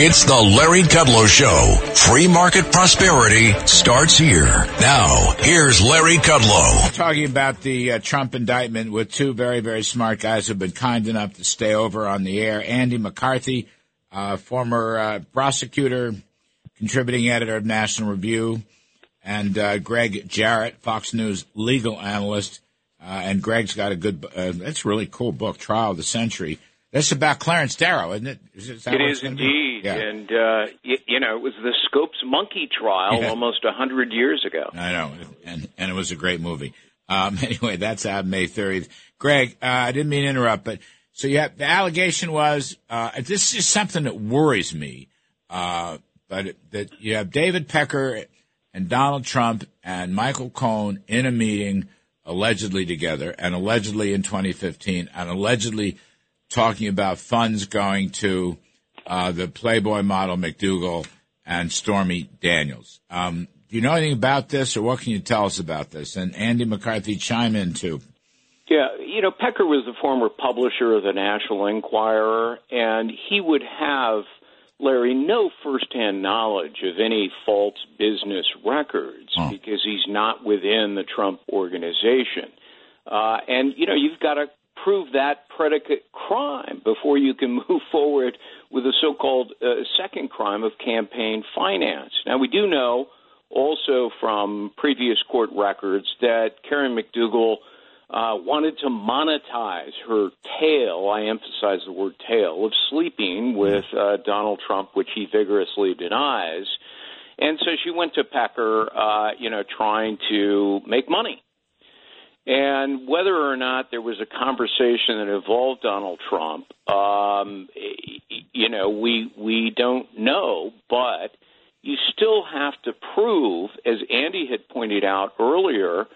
It's the Larry Kudlow Show. Free market prosperity starts here. Now, here's Larry Kudlow. Talking about the uh, Trump indictment with two very, very smart guys who've been kind enough to stay over on the air. Andy McCarthy, uh, former uh, prosecutor, contributing editor of National Review, and uh, Gregg Jarrett, Fox News legal analyst. Uh, and Gregg's got a good, uh, that's a really cool book, Trial of the Century. That's about Clarence Darrow, isn't it? Is it, it is indeed. Yeah. And, uh, you, you, know, it was the Scopes monkey trial yeah. almost a hundred years ago. I know. And, and it was a great movie. Um, anyway, that's out May 30th. Gregg, uh, I didn't mean to interrupt, but so you have, the allegation was, uh, this is something that worries me, uh, but that you have David Pecker and Donald Trump and Michael Cohen in a meeting allegedly together and allegedly in 2015 and allegedly talking about funds going to uh, the Playboy model McDougal and Stormy Daniels. Um, do you know anything about this, or what can you tell us about this? And Andy McCarthy, chime in too. Yeah, you know, Pecker was the former publisher of the National Enquirer, and he would have, Larry, no firsthand knowledge of any false business records oh. because he's not within the Trump organization. Uh, and, you know, you've got to prove that predicate crime before you can move forward with the so-called uh, second crime of campaign finance. Now we do know also from previous court records that Karen McDougal uh, wanted to monetize her tale. I emphasize the word tale of sleeping with uh, Donald Trump, which he vigorously denies. And so she went to Pecker, uh, you know, trying to make money and whether or not there was a conversation that involved Donald Trump, um, you know, we we don't know, but you still have to prove, as Andy had pointed out earlier,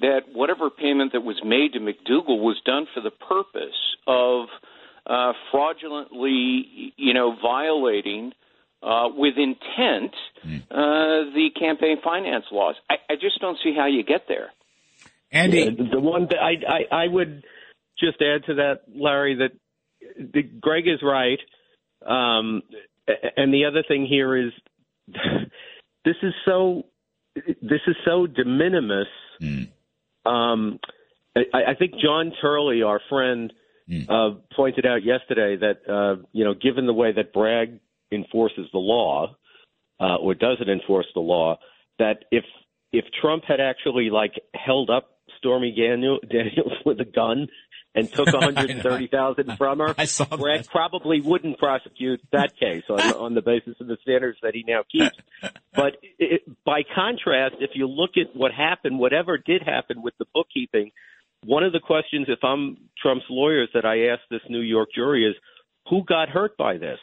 that whatever payment that was made to McDougal was done for the purpose of uh, fraudulently, you know, violating uh, with intent hmm. uh, the campaign finance laws. I, I just don't see how you get there. Andy, yeah, the one that I, I I would just add to that, Larry, that the, Gregg is right, um, and the other thing here is this is so this is so de minimis. Mm. Um, I, I think John Turley, our friend, mm. uh, pointed out yesterday that uh, you know, given the way that Bragg enforces the law uh, or doesn't enforce the law, that if if Trump had actually like held up Stormy Daniel, Daniels with a gun and took 130,000 from her, I saw Bragg probably wouldn't prosecute that case on, on the basis of the standards that he now keeps. But it, by contrast, if you look at what happened, whatever did happen with the bookkeeping, one of the questions, if I'm Trump's lawyers, that I asked this New York jury is, who got hurt by this?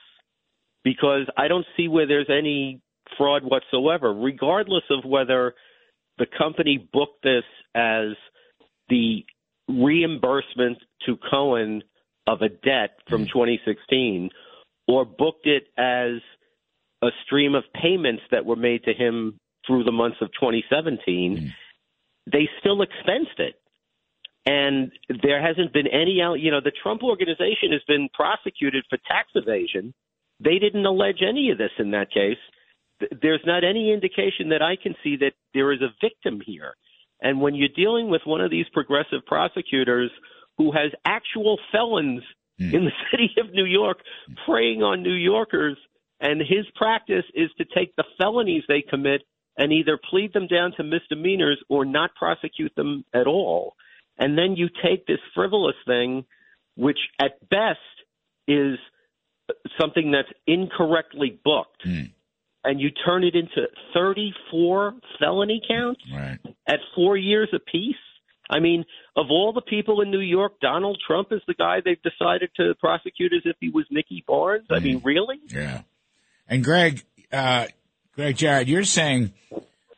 Because I don't see where there's any fraud whatsoever, regardless of whether the company booked this as the reimbursement to Cohen of a debt from 2016 or booked it as a stream of payments that were made to him through the months of 2017, mm. they still expensed it. And there hasn't been any, you know, the Trump organization has been prosecuted for tax evasion. They didn't allege any of this in that case. There's not any indication that I can see that there is a victim here. And when you're dealing with one of these progressive prosecutors who has actual felons mm. in the city of New York preying on New Yorkers, and his practice is to take the felonies they commit and either plead them down to misdemeanors or not prosecute them at all. And then you take this frivolous thing, which at best is something that's incorrectly booked. Mm and you turn it into 34 felony counts right. At four years apiece. I mean, of all the people in New York, Donald Trump is the guy they've decided to prosecute as if he was Nicky Barnes. I mean, mm. really? Yeah. And Gregg, uh, Gregg Jarrett, you're saying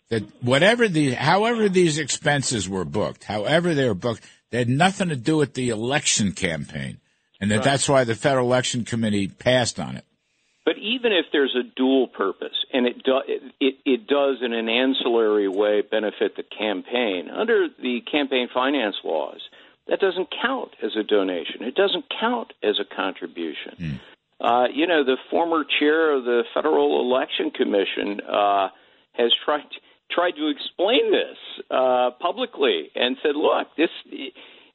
that whatever the, however these expenses were booked, however they were booked, they had nothing to do with the election campaign, and that right. that's why the Federal Election Committee passed on it. But even if there's a dual purpose, and it, do, it, it does in an ancillary way benefit the campaign, under the campaign finance laws, that doesn't count as a donation. It doesn't count as a contribution. Mm. Uh, you know, the former chair of the Federal Election Commission uh, has tried tried to explain this uh, publicly and said, "Look, this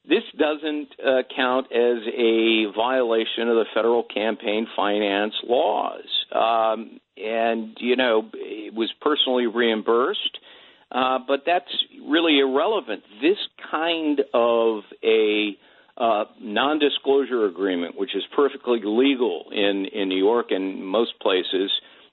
this doesn't uh, count as a violation of the federal campaign finance laws." Um, and you know, it was personally reimbursed. Uh, but that's really irrelevant. This kind of a uh, non-disclosure agreement, which is perfectly legal in in New York and most places,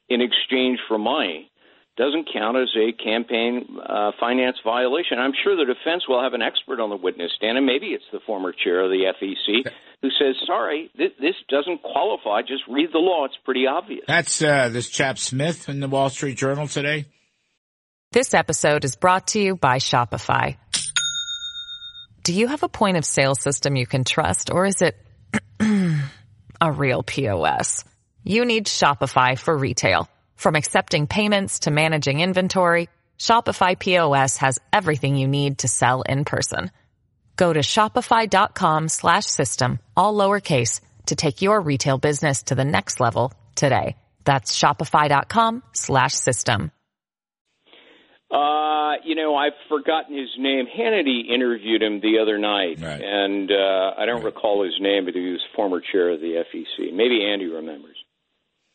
in exchange for money, doesn't count as a campaign uh, finance violation. I'm sure the defense will have an expert on the witness stand, and maybe it's the former chair of the FEC who says, "Sorry, th- this doesn't qualify. Just read the law; it's pretty obvious." That's uh, this chap Smith in the Wall Street Journal today. This episode is brought to you by Shopify. Do you have a point of sale system you can trust, or is it a real POS? You need Shopify for retail. From accepting payments to managing inventory, Shopify POS has everything you need to sell in person. Go to shopify.com slash system, all lowercase, to take your retail business to the next level today. That's shopify.com slash system. Uh, you know, I've forgotten his name. Hannity interviewed him the other night, right. and uh, I don't right. recall his name, but he was former chair of the FEC. Maybe Andy remembers.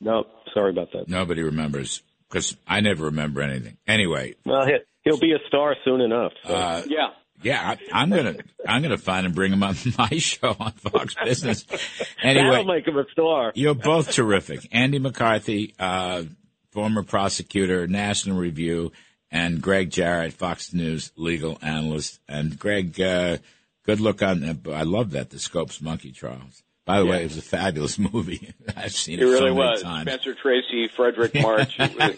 No, sorry about that. Nobody remembers because I never remember anything. Anyway, well, he'll be a star soon enough. So. Uh, yeah. Yeah, I, am gonna I'm gonna find and bring him on my show on Fox Business. Anyway, that'll make him a star. You're both terrific, Andy McCarthy, uh, former prosecutor, National Review, and Gregg Jarrett, Fox News legal analyst. And Gregg, uh, good look on. Uh, I love that the Scopes Monkey Trials. By the yeah. way, it was a fabulous movie. I've seen it, it really so was. Times. Spencer Tracy, Fredric March, was,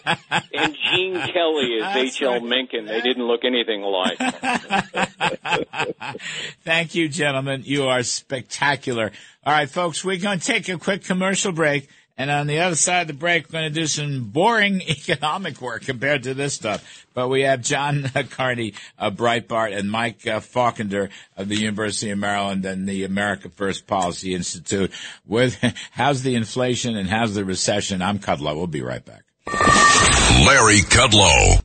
and Gene Kelly as H.L. Mencken. They didn't look anything alike. Thank you, gentlemen. You are spectacular. All right, folks, we're going to take a quick commercial break. And on the other side of the break, we're going to do some boring economic work compared to this stuff. But we have John Carney of Breitbart and Mike uh, Faulkender of the University of Maryland and the America First Policy Institute with how's the inflation and how's the recession. I'm Kudlow. We'll be right back. Larry Kudlow.